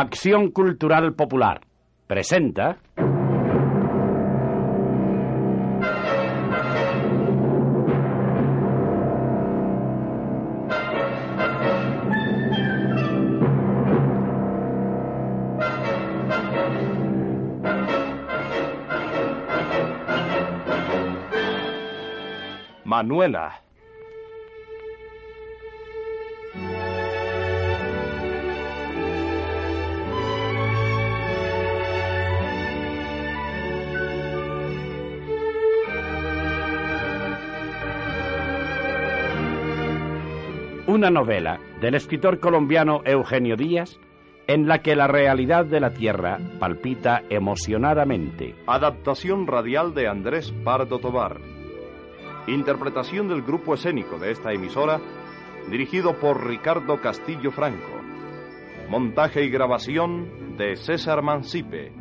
Acción Cultural Popular presenta Manuela. Una novela del escritor colombiano Eugenio Díaz en la que la realidad de la Tierra palpita emocionadamente. Adaptación radial de Andrés Pardo Tobar. Interpretación del grupo escénico de esta emisora, dirigido por Ricardo Castillo Franco. Montaje y grabación de César Mancipe.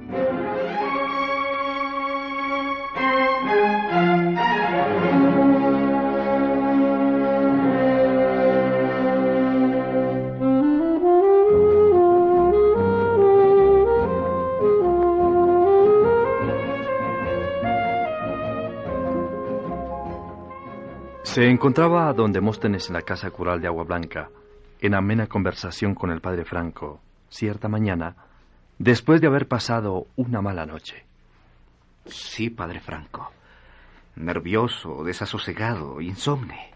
Se encontraba a don Demóstenes en la casa cural de Agua Blanca, en amena conversación con el padre Franco, cierta mañana, después de haber pasado una mala noche. Sí, padre Franco. Nervioso, desasosegado, insomne.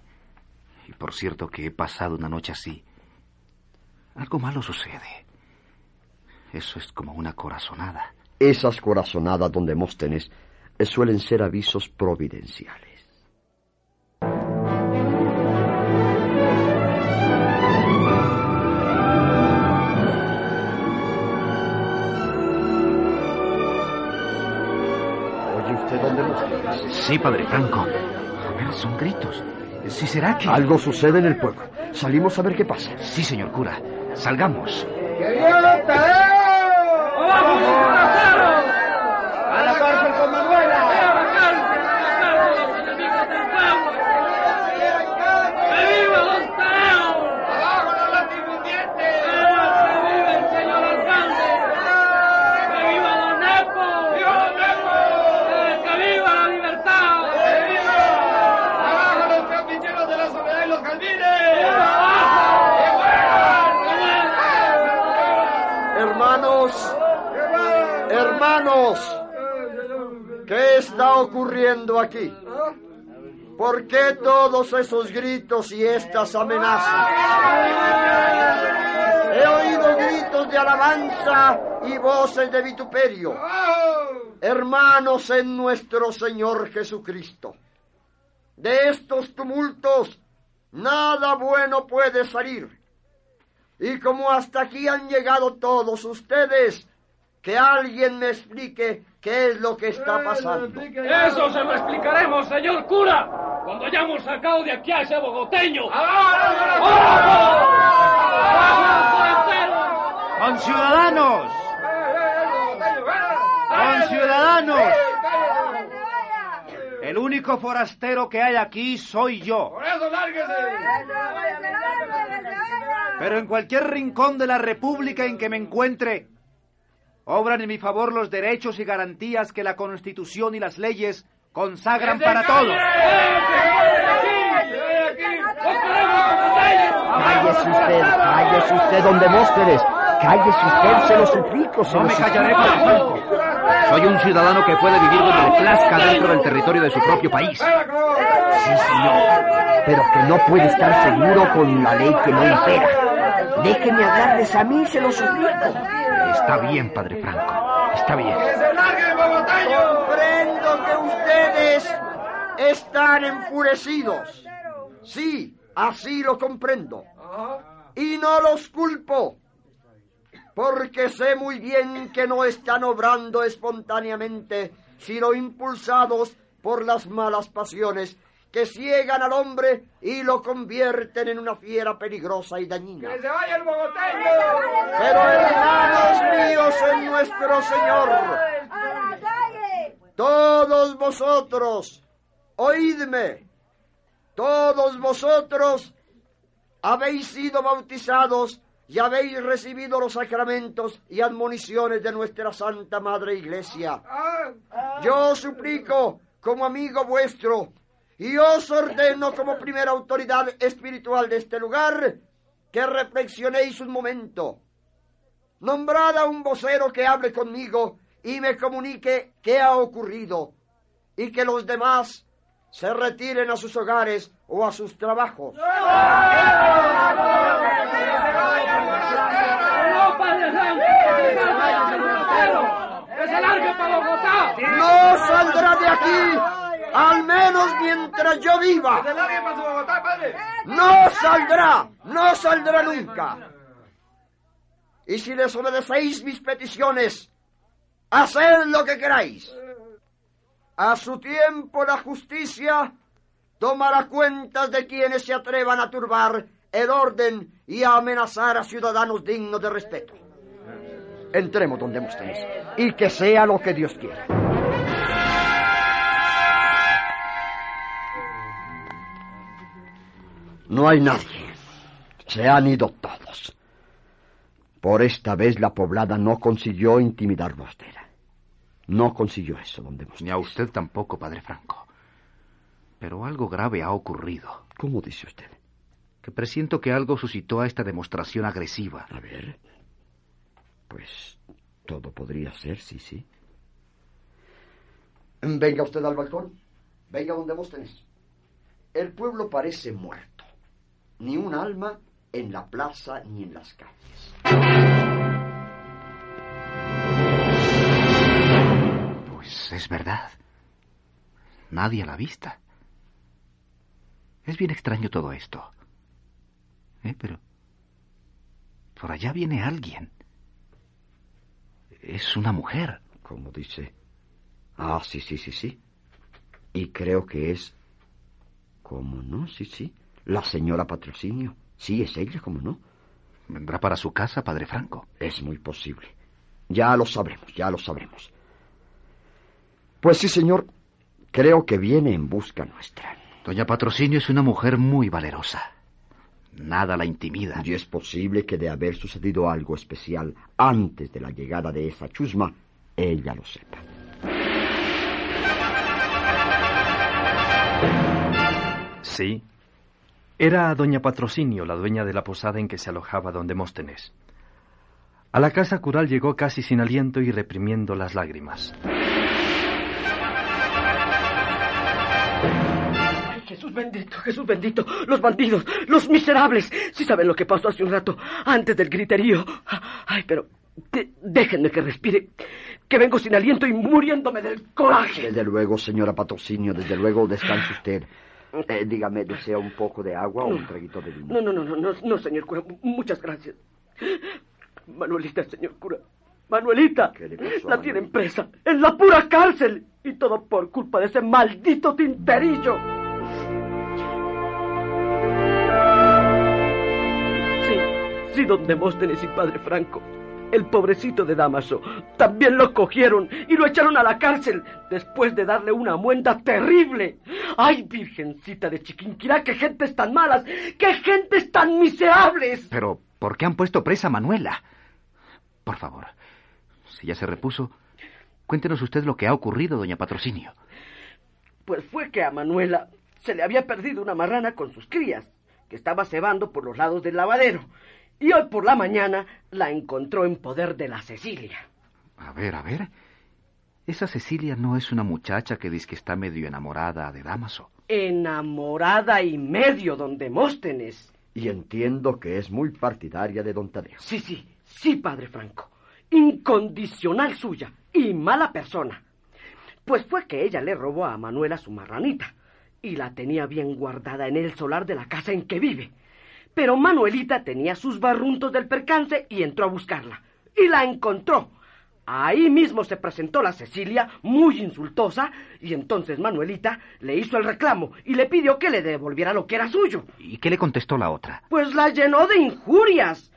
Y por cierto que he pasado una noche así. Algo malo sucede. Eso es como una corazonada. Esas corazonadas, don Demóstenes, suelen ser avisos providenciales. Sí, padre Franco. A ver, son gritos. ¿Si será que...? Algo sucede en el pueblo. Salimos a ver qué pasa. Sí, señor cura. Salgamos. ¡A la cárcel con Manuela! ¡Que viva Don Tadeo! ¡Abajo los latifundientes! ¡Que viva el señor alcalde! ¡Que viva Don Nepo! ¡Viva Don Nepo! ¡Que viva la libertad! ¡Que viva! ¡Abajo los capicheros de la soledad y los jardines! ¡Abajo! Hermanos, hermanos, ¿qué está ocurriendo aquí? ¿Por qué todos esos gritos y estas amenazas? He oído gritos de alabanza y voces de vituperio. Hermanos en nuestro Señor Jesucristo, de estos tumultos nada bueno puede salir. Y como hasta aquí han llegado todos ustedes, que alguien me explique qué es lo que está pasando. Eso se lo explicaremos, señor cura, cuando hayamos sacado de aquí a ese bogoteño. ¡Conciudadanos! ¡Conciudadanos! El único forastero que hay aquí soy yo. ¡Por eso lárguese! Pero en cualquier rincón de la República en que me encuentre, obran en mi favor los derechos y garantías que la Constitución y las leyes consagran para todos. Cállese usted, cállese usted, don Demóstenes. Cállese usted, se lo suplico, se No lo me suplico. callaré, Franco. Soy un ciudadano que puede vivir donde le plazca dentro del territorio de su propio país. Sí, señor, pero que no puede estar seguro con la ley que no impera. Déjeme hablarles a mí, se lo suplico. Está bien, padre Franco. Está bien. Comprendo que ustedes están enfurecidos. Sí, Así lo comprendo. Y no los culpo, porque sé muy bien que no están obrando espontáneamente, sino impulsados por las malas pasiones que ciegan al hombre y lo convierten en una fiera peligrosa y dañina. ¡Que se vaya el bogoteño! Pero hermanos míos en nuestro Señor, todos vosotros, oídme, todos vosotros habéis sido bautizados y habéis recibido los sacramentos y admoniciones de nuestra Santa Madre Iglesia. Yo os suplico, como amigo vuestro, y os ordeno como primera autoridad espiritual de este lugar, que reflexionéis un momento. Nombrad a un vocero que hable conmigo y me comunique qué ha ocurrido, y que los demás se retiren a sus hogares o a sus trabajos. ¡No, saldrá de aquí, al menos mientras yo viva. No saldrá, no saldrá nunca. Y si les obedecéis mis peticiones, haced lo que queráis. A su tiempo la justicia tomará cuentas de quienes se atrevan a turbar el orden y a amenazar a ciudadanos dignos de respeto. Entremos donde ustedes y que sea lo que Dios quiera. No hay nadie. Se han ido todos. Por esta vez la poblada no consiguió intimidar Bostera. No consiguió eso, donde Ni a usted tampoco, padre Franco. Pero algo grave ha ocurrido. ¿Cómo dice usted? Que presiento que algo suscitó a esta demostración agresiva. A ver. Pues todo podría ser, sí, sí. Venga usted al balcón. Venga donde vos tenés. El pueblo parece muerto. Ni un alma en la plaza ni en las calles. Pues es verdad. Nadie a la vista. Es bien extraño todo esto. ¿Eh? Pero... Por allá viene alguien. Es una mujer. Como dice. Ah, sí, sí, sí, sí. Y creo que es. ¿Cómo no? Sí, sí. La señora Patrocinio. Sí, es ella, ¿cómo no? ¿Vendrá para su casa, padre Franco? Es muy posible. Ya lo sabremos, ya lo sabremos. Pues sí, señor. Creo que viene en busca nuestra. Doña Patrocinio es una mujer muy valerosa. Nada la intimida. Y es posible que de haber sucedido algo especial antes de la llegada de esa chusma, ella lo sepa. Sí. Era doña Patrocinio, la dueña de la posada en que se alojaba don Demóstenes. A la casa cural llegó casi sin aliento y reprimiendo las lágrimas. Ay, Jesús bendito, Jesús bendito. Los bandidos, los miserables. Si saben lo que pasó hace un rato, antes del griterío. Ay, pero de- déjenme que respire. Que vengo sin aliento y muriéndome del coraje. Desde luego, señora Patrocinio, desde luego, descanse usted. Eh, dígame, ¿desea un poco de agua o un traguito de vino? No, no, no, no, no, señor cura. Muchas gracias. Manuelita, señor cura. Manuelita, ¿Qué le pasó a la tienen presa en la pura cárcel. Y todo por culpa de ese maldito tinterillo. Sí, sí, don Demóstenes y padre Franco. El pobrecito de Damaso también lo cogieron y lo echaron a la cárcel después de darle una muenda terrible. ¡Ay, virgencita de Chiquinquirá, qué gentes tan malas! ¡Qué gentes tan miserables! Pero, ¿por qué han puesto presa a Manuela? Por favor, si ya se repuso, cuéntenos usted lo que ha ocurrido, doña Patrocinio. Pues fue que a Manuela se le había perdido una marrana con sus crías, que estaba cebando por los lados del lavadero. Y hoy por la mañana la encontró en poder de la Cecilia. A ver, a ver. Esa Cecilia no es una muchacha que dice que está medio enamorada de Damaso. Enamorada y medio, don Demóstenes. Y entiendo que es muy partidaria de don Tadeo. Sí, sí, sí, padre Franco. Incondicional suya y mala persona. Pues fue que ella le robó a Manuela su marranita. y la tenía bien guardada en el solar de la casa en que vive. Pero Manuelita tenía sus barruntos del percance y entró a buscarla. Y la encontró. Ahí mismo se presentó la Cecilia, muy insultosa, y entonces Manuelita le hizo el reclamo y le pidió que le devolviera lo que era suyo. ¿Y qué le contestó la otra? Pues la llenó de injurias.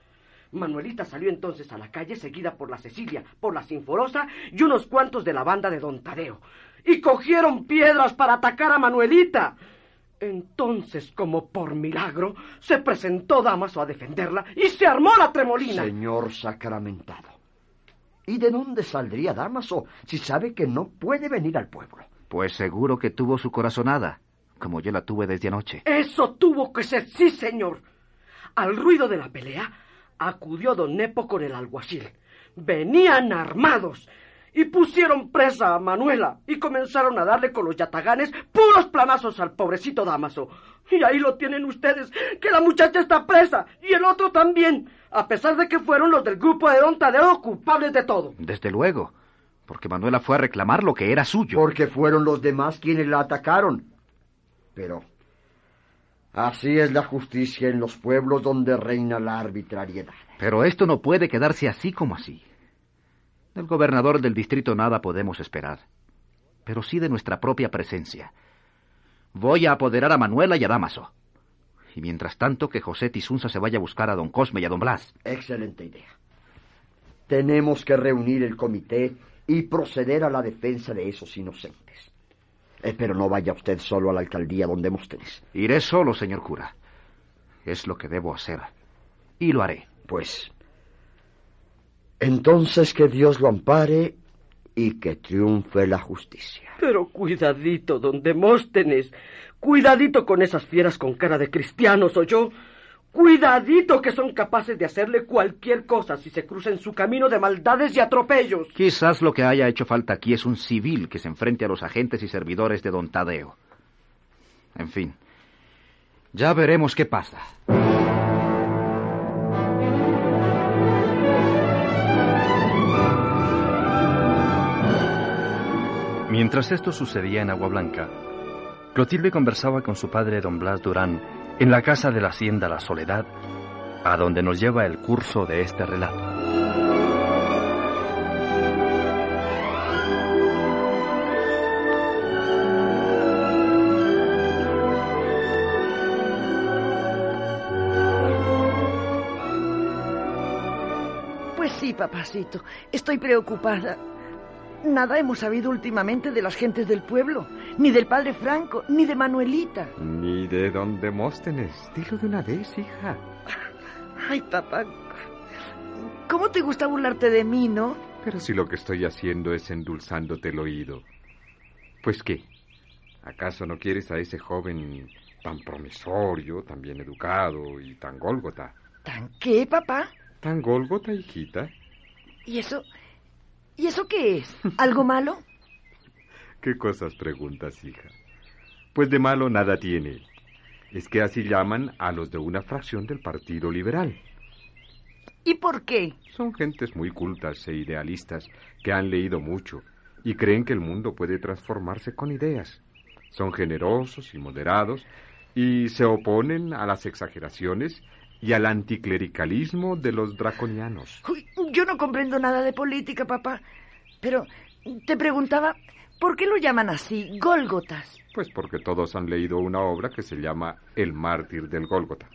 Manuelita salió entonces a la calle seguida por la Cecilia, por la Sinforosa y unos cuantos de la banda de Don Tadeo. Y cogieron piedras para atacar a Manuelita. Entonces, como por milagro, se presentó Damaso a defenderla y se armó la tremolina. Señor sacramentado. ¿Y de dónde saldría Damaso si sabe que no puede venir al pueblo? Pues seguro que tuvo su corazonada, como yo la tuve desde anoche. Eso tuvo que ser, sí, señor. Al ruido de la pelea, acudió don Nepo con el alguacil. Venían armados y pusieron presa a Manuela y comenzaron a darle con los yataganes puros planazos al pobrecito Damaso. Y ahí lo tienen ustedes, que la muchacha está presa y el otro también, a pesar de que fueron los del grupo de Don Tadeo culpables de todo. Desde luego, porque Manuela fue a reclamar lo que era suyo. Porque fueron los demás quienes la atacaron. Pero así es la justicia en los pueblos donde reina la arbitrariedad. Pero esto no puede quedarse así como así. Del gobernador del distrito nada podemos esperar, pero sí de nuestra propia presencia. Voy a apoderar a Manuela y a Damaso. Y mientras tanto que José Tisunza se vaya a buscar a don Cosme y a don Blas. Excelente idea. Tenemos que reunir el comité y proceder a la defensa de esos inocentes. Eh, pero no vaya usted solo a la alcaldía donde Móstenes. Iré solo, señor cura. Es lo que debo hacer. Y lo haré. Pues entonces que Dios lo ampare y que triunfe la justicia. Pero cuidadito, don Demóstenes. Cuidadito con esas fieras con cara de cristianos, yo. Cuidadito que son capaces de hacerle cualquier cosa si se cruza en su camino de maldades y atropellos. Quizás lo que haya hecho falta aquí es un civil que se enfrente a los agentes y servidores de don Tadeo. En fin, ya veremos qué pasa. Mientras esto sucedía en Agua Blanca, Clotilde conversaba con su padre don Blas Durán en la casa de la hacienda La Soledad, a donde nos lleva el curso de este relato. Pues sí, papacito, estoy preocupada. Nada hemos sabido últimamente de las gentes del pueblo, ni del padre Franco, ni de Manuelita. Ni de don Demóstenes. Dilo de una vez, hija. Ay, papá, ¿cómo te gusta burlarte de mí, no? Pero si lo que estoy haciendo es endulzándote el oído. Pues qué, ¿acaso no quieres a ese joven tan promisorio, tan bien educado y tan gólgota? ¿Tan qué, papá? ¿Tan gólgota, hijita? ¿Y eso? ¿Y eso qué es? ¿Algo malo? ¿Qué cosas preguntas, hija? Pues de malo nada tiene. Es que así llaman a los de una fracción del Partido Liberal. ¿Y por qué? Son gentes muy cultas e idealistas que han leído mucho y creen que el mundo puede transformarse con ideas. Son generosos y moderados y se oponen a las exageraciones y al anticlericalismo de los draconianos. Uy, yo no comprendo nada de política, papá. Pero te preguntaba, ¿por qué lo llaman así, Gólgotas? Pues porque todos han leído una obra que se llama El mártir del Gólgota.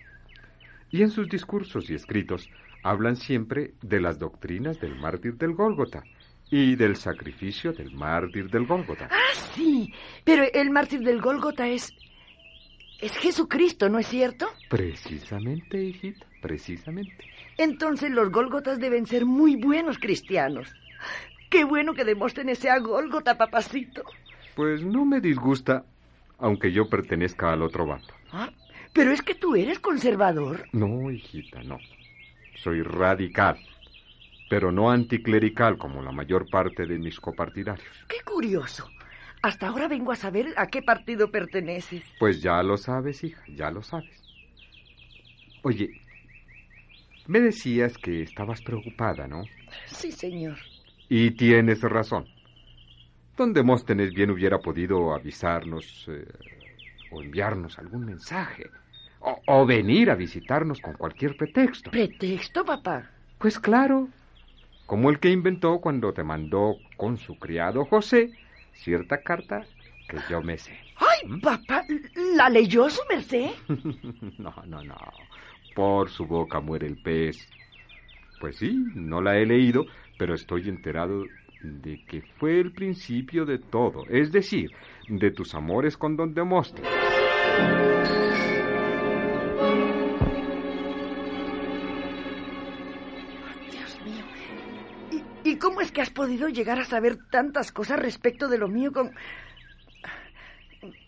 Y en sus discursos y escritos hablan siempre de las doctrinas del mártir del Gólgota y del sacrificio del mártir del Gólgota. Ah, sí, pero el mártir del Gólgota es es Jesucristo, ¿no es cierto? Precisamente, hijita, precisamente. Entonces los Gólgotas deben ser muy buenos cristianos. Qué bueno que Demóstenes sea Gólgota, papacito. Pues no me disgusta, aunque yo pertenezca al otro bando. Ah, pero es que tú eres conservador. No, hijita, no. Soy radical, pero no anticlerical como la mayor parte de mis copartidarios. Qué curioso. Hasta ahora vengo a saber a qué partido perteneces. Pues ya lo sabes, hija, ya lo sabes. Oye, me decías que estabas preocupada, ¿no? Sí, señor. Y tienes razón. Don Demóstenes bien hubiera podido avisarnos, eh, o enviarnos algún mensaje, o, o venir a visitarnos con cualquier pretexto. ¿Pretexto, papá? Pues claro, como el que inventó cuando te mandó con su criado José cierta carta que yo me sé. ¡Ay, papá! ¿La leyó su merced? no, no, no. Por su boca muere el pez. Pues sí, no la he leído, pero estoy enterado de que fue el principio de todo, es decir, de tus amores con don Demóstenes. Cómo es que has podido llegar a saber tantas cosas respecto de lo mío con...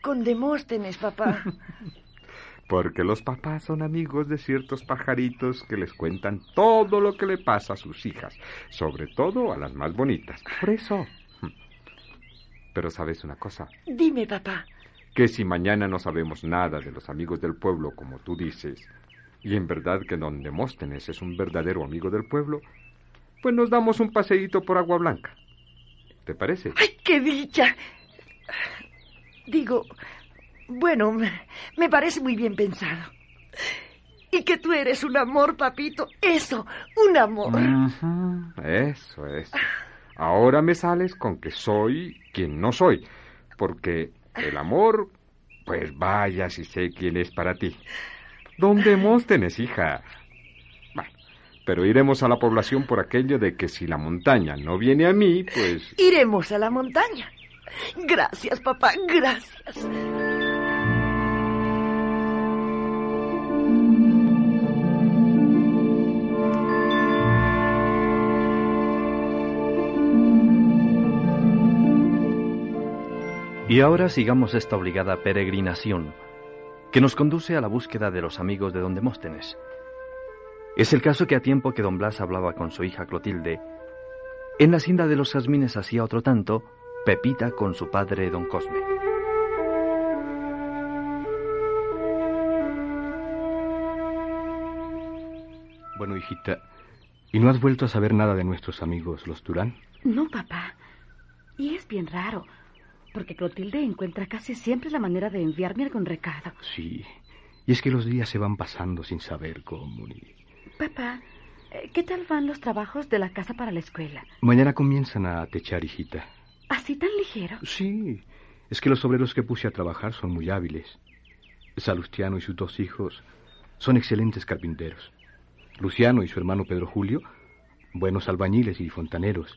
con Demóstenes, papá? Porque los papás son amigos de ciertos pajaritos que les cuentan todo lo que le pasa a sus hijas, sobre todo a las más bonitas. Por eso. Pero sabes una cosa, Dime, papá. que si mañana no sabemos nada de los amigos del pueblo, como tú dices, y en verdad que don Demóstenes es un verdadero amigo del pueblo, pues nos damos un paseíto por Agua Blanca. ¿Te parece? ¡Ay, qué dicha! Digo, bueno, me- parece muy bien pensado. Y que tú eres un amor, papito. Eso, un amor. Eso es. Ahora me sales con que soy quien no soy, porque el amor, pues vaya si sé quién es para ti. Don Demóstenes, hija. Pero iremos a la población por aquello de que si la montaña no viene a mí, pues... Iremos a la montaña. Gracias, papá, gracias. Y ahora sigamos esta obligada peregrinación que nos conduce a la búsqueda de los amigos de don Demóstenes. Es el caso que a tiempo que don Blas hablaba con su hija Clotilde, en la hacienda de los jazmines hacía otro tanto Pepita con su padre don Cosme. Bueno, hijita, ¿y no has vuelto a saber nada de nuestros amigos, los Durán? No, papá. Y es bien raro, porque Clotilde encuentra casi siempre la manera de enviarme algún recado. Sí. Y es que los días se van pasando sin saber cómo ni... Papá, eh, ¿qué tal van los trabajos de la casa para la escuela? Mañana comienzan a techar, hijita. ¿Así tan ligero? Sí. Es que los obreros que puse a trabajar son muy hábiles. Salustiano y sus dos hijos son excelentes carpinteros. Luciano y su hermano Pedro Julio, buenos albañiles y fontaneros.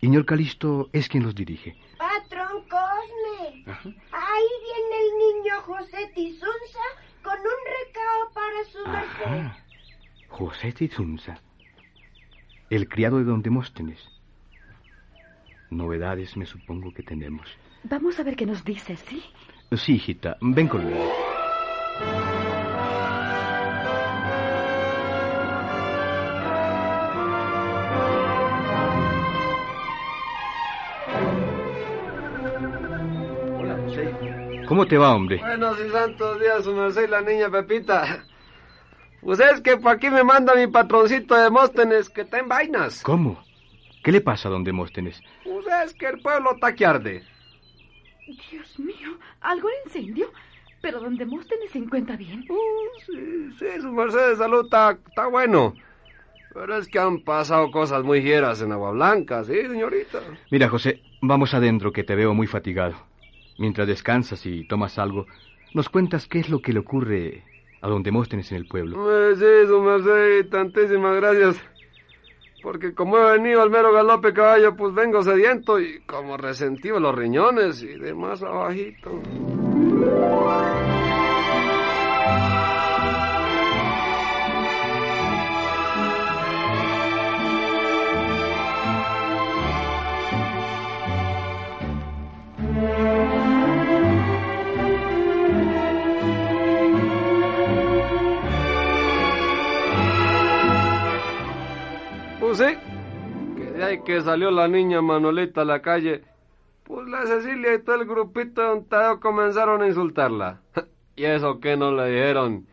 Y Ñor Calisto es quien los dirige. Patrón Cosme, ahí viene el niño José Tizunza con un recado para su merced. José Tizunza, el criado de don Demóstenes. Novedades me supongo que tenemos. Vamos a ver qué nos dice, ¿sí? Sí, hijita, ven conmigo. Hola, José. ¿Cómo te va, hombre? Buenos y santos días, su merced y la niña Pepita. Pues es que por aquí me manda mi patroncito de Móstenes que está en vainas. ¿Cómo? ¿Qué le pasa a don Demóstenes? Pues es que el pueblo está que arde. Dios mío, ¿algún incendio? Pero don Demóstenes se encuentra bien. sí, sí, su merced de salud está, está bueno. Pero es que han pasado cosas muy fieras en Agua Blanca, ¿sí, señorita? Mira, José, vamos adentro que te veo muy fatigado. Mientras descansas y tomas algo, nos cuentas qué es lo que le ocurre a don Demóstenes en el pueblo. Eh, sí, su merced, tantísimas gracias. Porque como he venido al mero galope caballo, pues vengo sediento y como resentido los riñones y de más abajito. Ahí que salió la niña Manolita a la calle, pues la Cecilia y todo el grupito de Don Tadeo comenzaron a insultarla. Y eso que no le dijeron,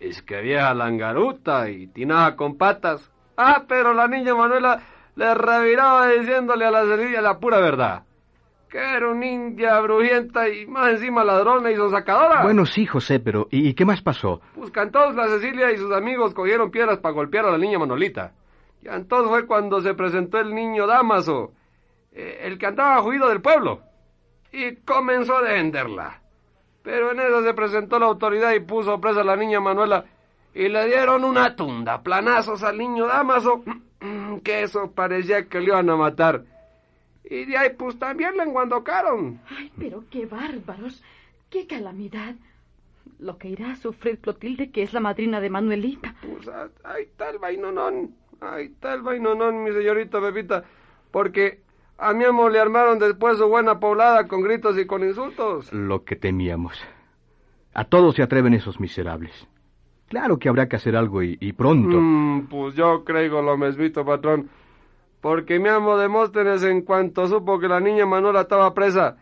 es que vieja langaruta y tinaja con patas. Ah, pero la niña Manuela le reviraba diciéndole a la Cecilia la pura verdad. que era una india brujienta y más encima ladrona y sacadora. Bueno, sí, José, pero ¿y qué más pasó? Pues entonces la Cecilia y sus amigos cogieron piedras para golpear a la niña Manolita. Entonces fue cuando se presentó el niño Damaso, eh, el que andaba juido del pueblo, y comenzó a defenderla. Pero en eso se presentó la autoridad y puso presa a la niña Manuela y le dieron una tunda, planazos al niño Damaso, que eso parecía que le iban a matar. Y de ahí pues también le enguandocaron. Ay, pero qué bárbaros, qué calamidad. Lo que irá a sufrir Clotilde, que es la madrina de Manuelita. Pues ah, ahí está el vainonón, está el vainonón, mi señorita Pepita, porque a mi amo le armaron después su buena poblada con gritos y con insultos. Lo que temíamos. A todos se atreven esos miserables. Claro que habrá que hacer algo y, pronto. Mm, pues yo creo lo mesmito, patrón. Porque mi amo Demóstenes, en cuanto supo que la niña Manuela estaba presa,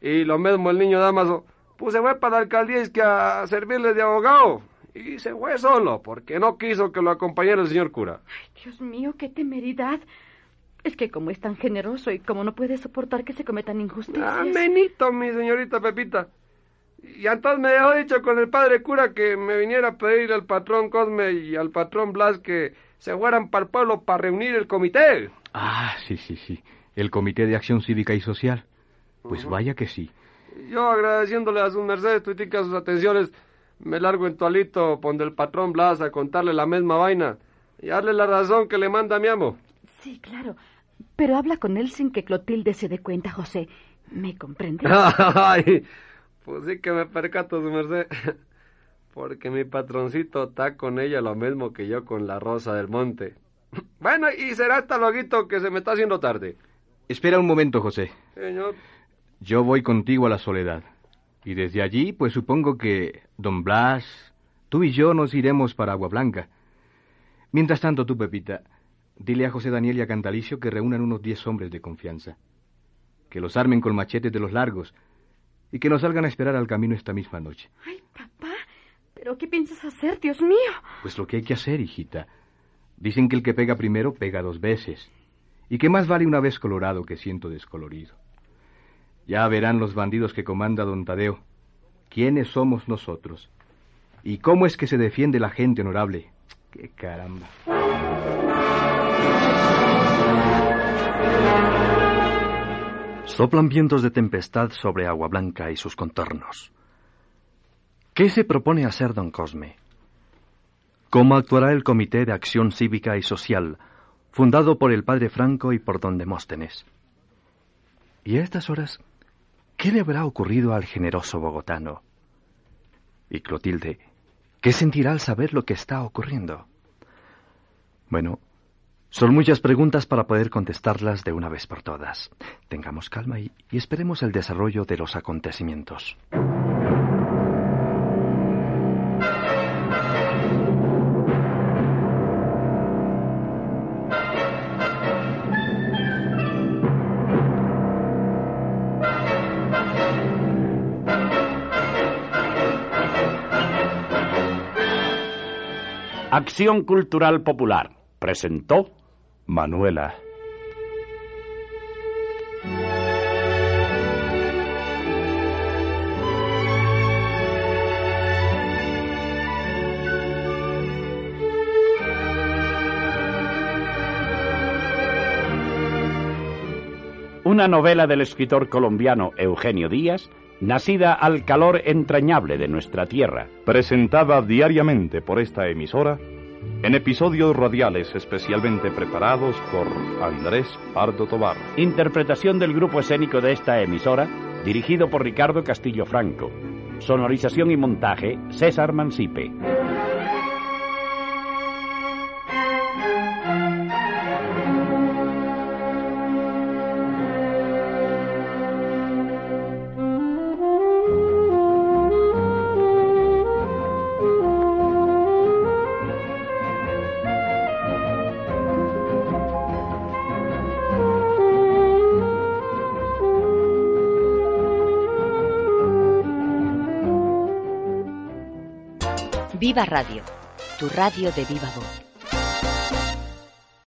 y lo mismo el niño Damaso, pues se fue para la alcaldía y que a servirle de abogado. Y se fue solo, porque no quiso que lo acompañara el señor cura. Ay, Dios mío, qué temeridad. Es que como es tan generoso y como no puede soportar que se cometan injusticias. Amenito, mi señorita Pepita. Y entonces me dejó dicho con el padre cura que me viniera a pedir al patrón Cosme y al patrón Blas que se fueran para el pueblo para reunir el comité. Ah, sí, sí, sí. El comité de acción cívica y social. Pues vaya que sí. Yo agradeciéndole a sus mercedes tuiticas sus atenciones, me largo en toalito donde el patrón Blas a contarle la misma vaina y darle la razón que le manda a mi amo. Sí, claro. Pero habla con él sin que Clotilde se dé cuenta, José. ¿Me comprendes? Ay, pues sí que me percato, su merced. Porque mi patroncito está con ella lo mismo que yo con la rosa del monte. Bueno, y será hasta luego que se me está haciendo tarde. Espera un momento, José. Señor. Yo voy contigo a la soledad. Y desde allí, pues supongo que don Blas, tú y yo nos iremos para Agua Blanca. Mientras tanto, tú, Pepita, dile a José Daniel y a Cantalicio que reúnan unos diez hombres de confianza. Que los armen con machetes de los largos y que nos salgan a esperar al camino esta misma noche. Ay, papá, ¿pero qué piensas hacer, Dios mío? Pues lo que hay que hacer, hijita. Dicen que el que pega primero pega dos veces. Y que más vale una vez colorado que ciento descolorido. Ya verán los bandidos que comanda don Tadeo quiénes somos nosotros y cómo es que se defiende la gente honorable. ¡Qué caramba! Soplan vientos de tempestad sobre Agua Blanca y sus contornos. ¿Qué se propone hacer don Cosme? ¿Cómo actuará el Comité de Acción Cívica y Social, fundado por el padre Franco y por don Demóstenes? ¿Y a estas horas, qué le habrá ocurrido al generoso bogotano? ¿Y Clotilde, qué sentirá al saber lo que está ocurriendo? Bueno, son muchas preguntas para poder contestarlas de una vez por todas. Tengamos calma y, esperemos el desarrollo de los acontecimientos. Acción Cultural Popular presentó Manuela. Una novela del escritor colombiano Eugenio Díaz, nacida al calor entrañable de nuestra tierra. Presentada diariamente por esta emisora en episodios radiales especialmente preparados por Andrés Pardo Tobar. Interpretación del grupo escénico de esta emisora, dirigido por Ricardo Castillo Franco. Sonorización y montaje, César Mancipe. Viva Radio, tu radio de viva voz.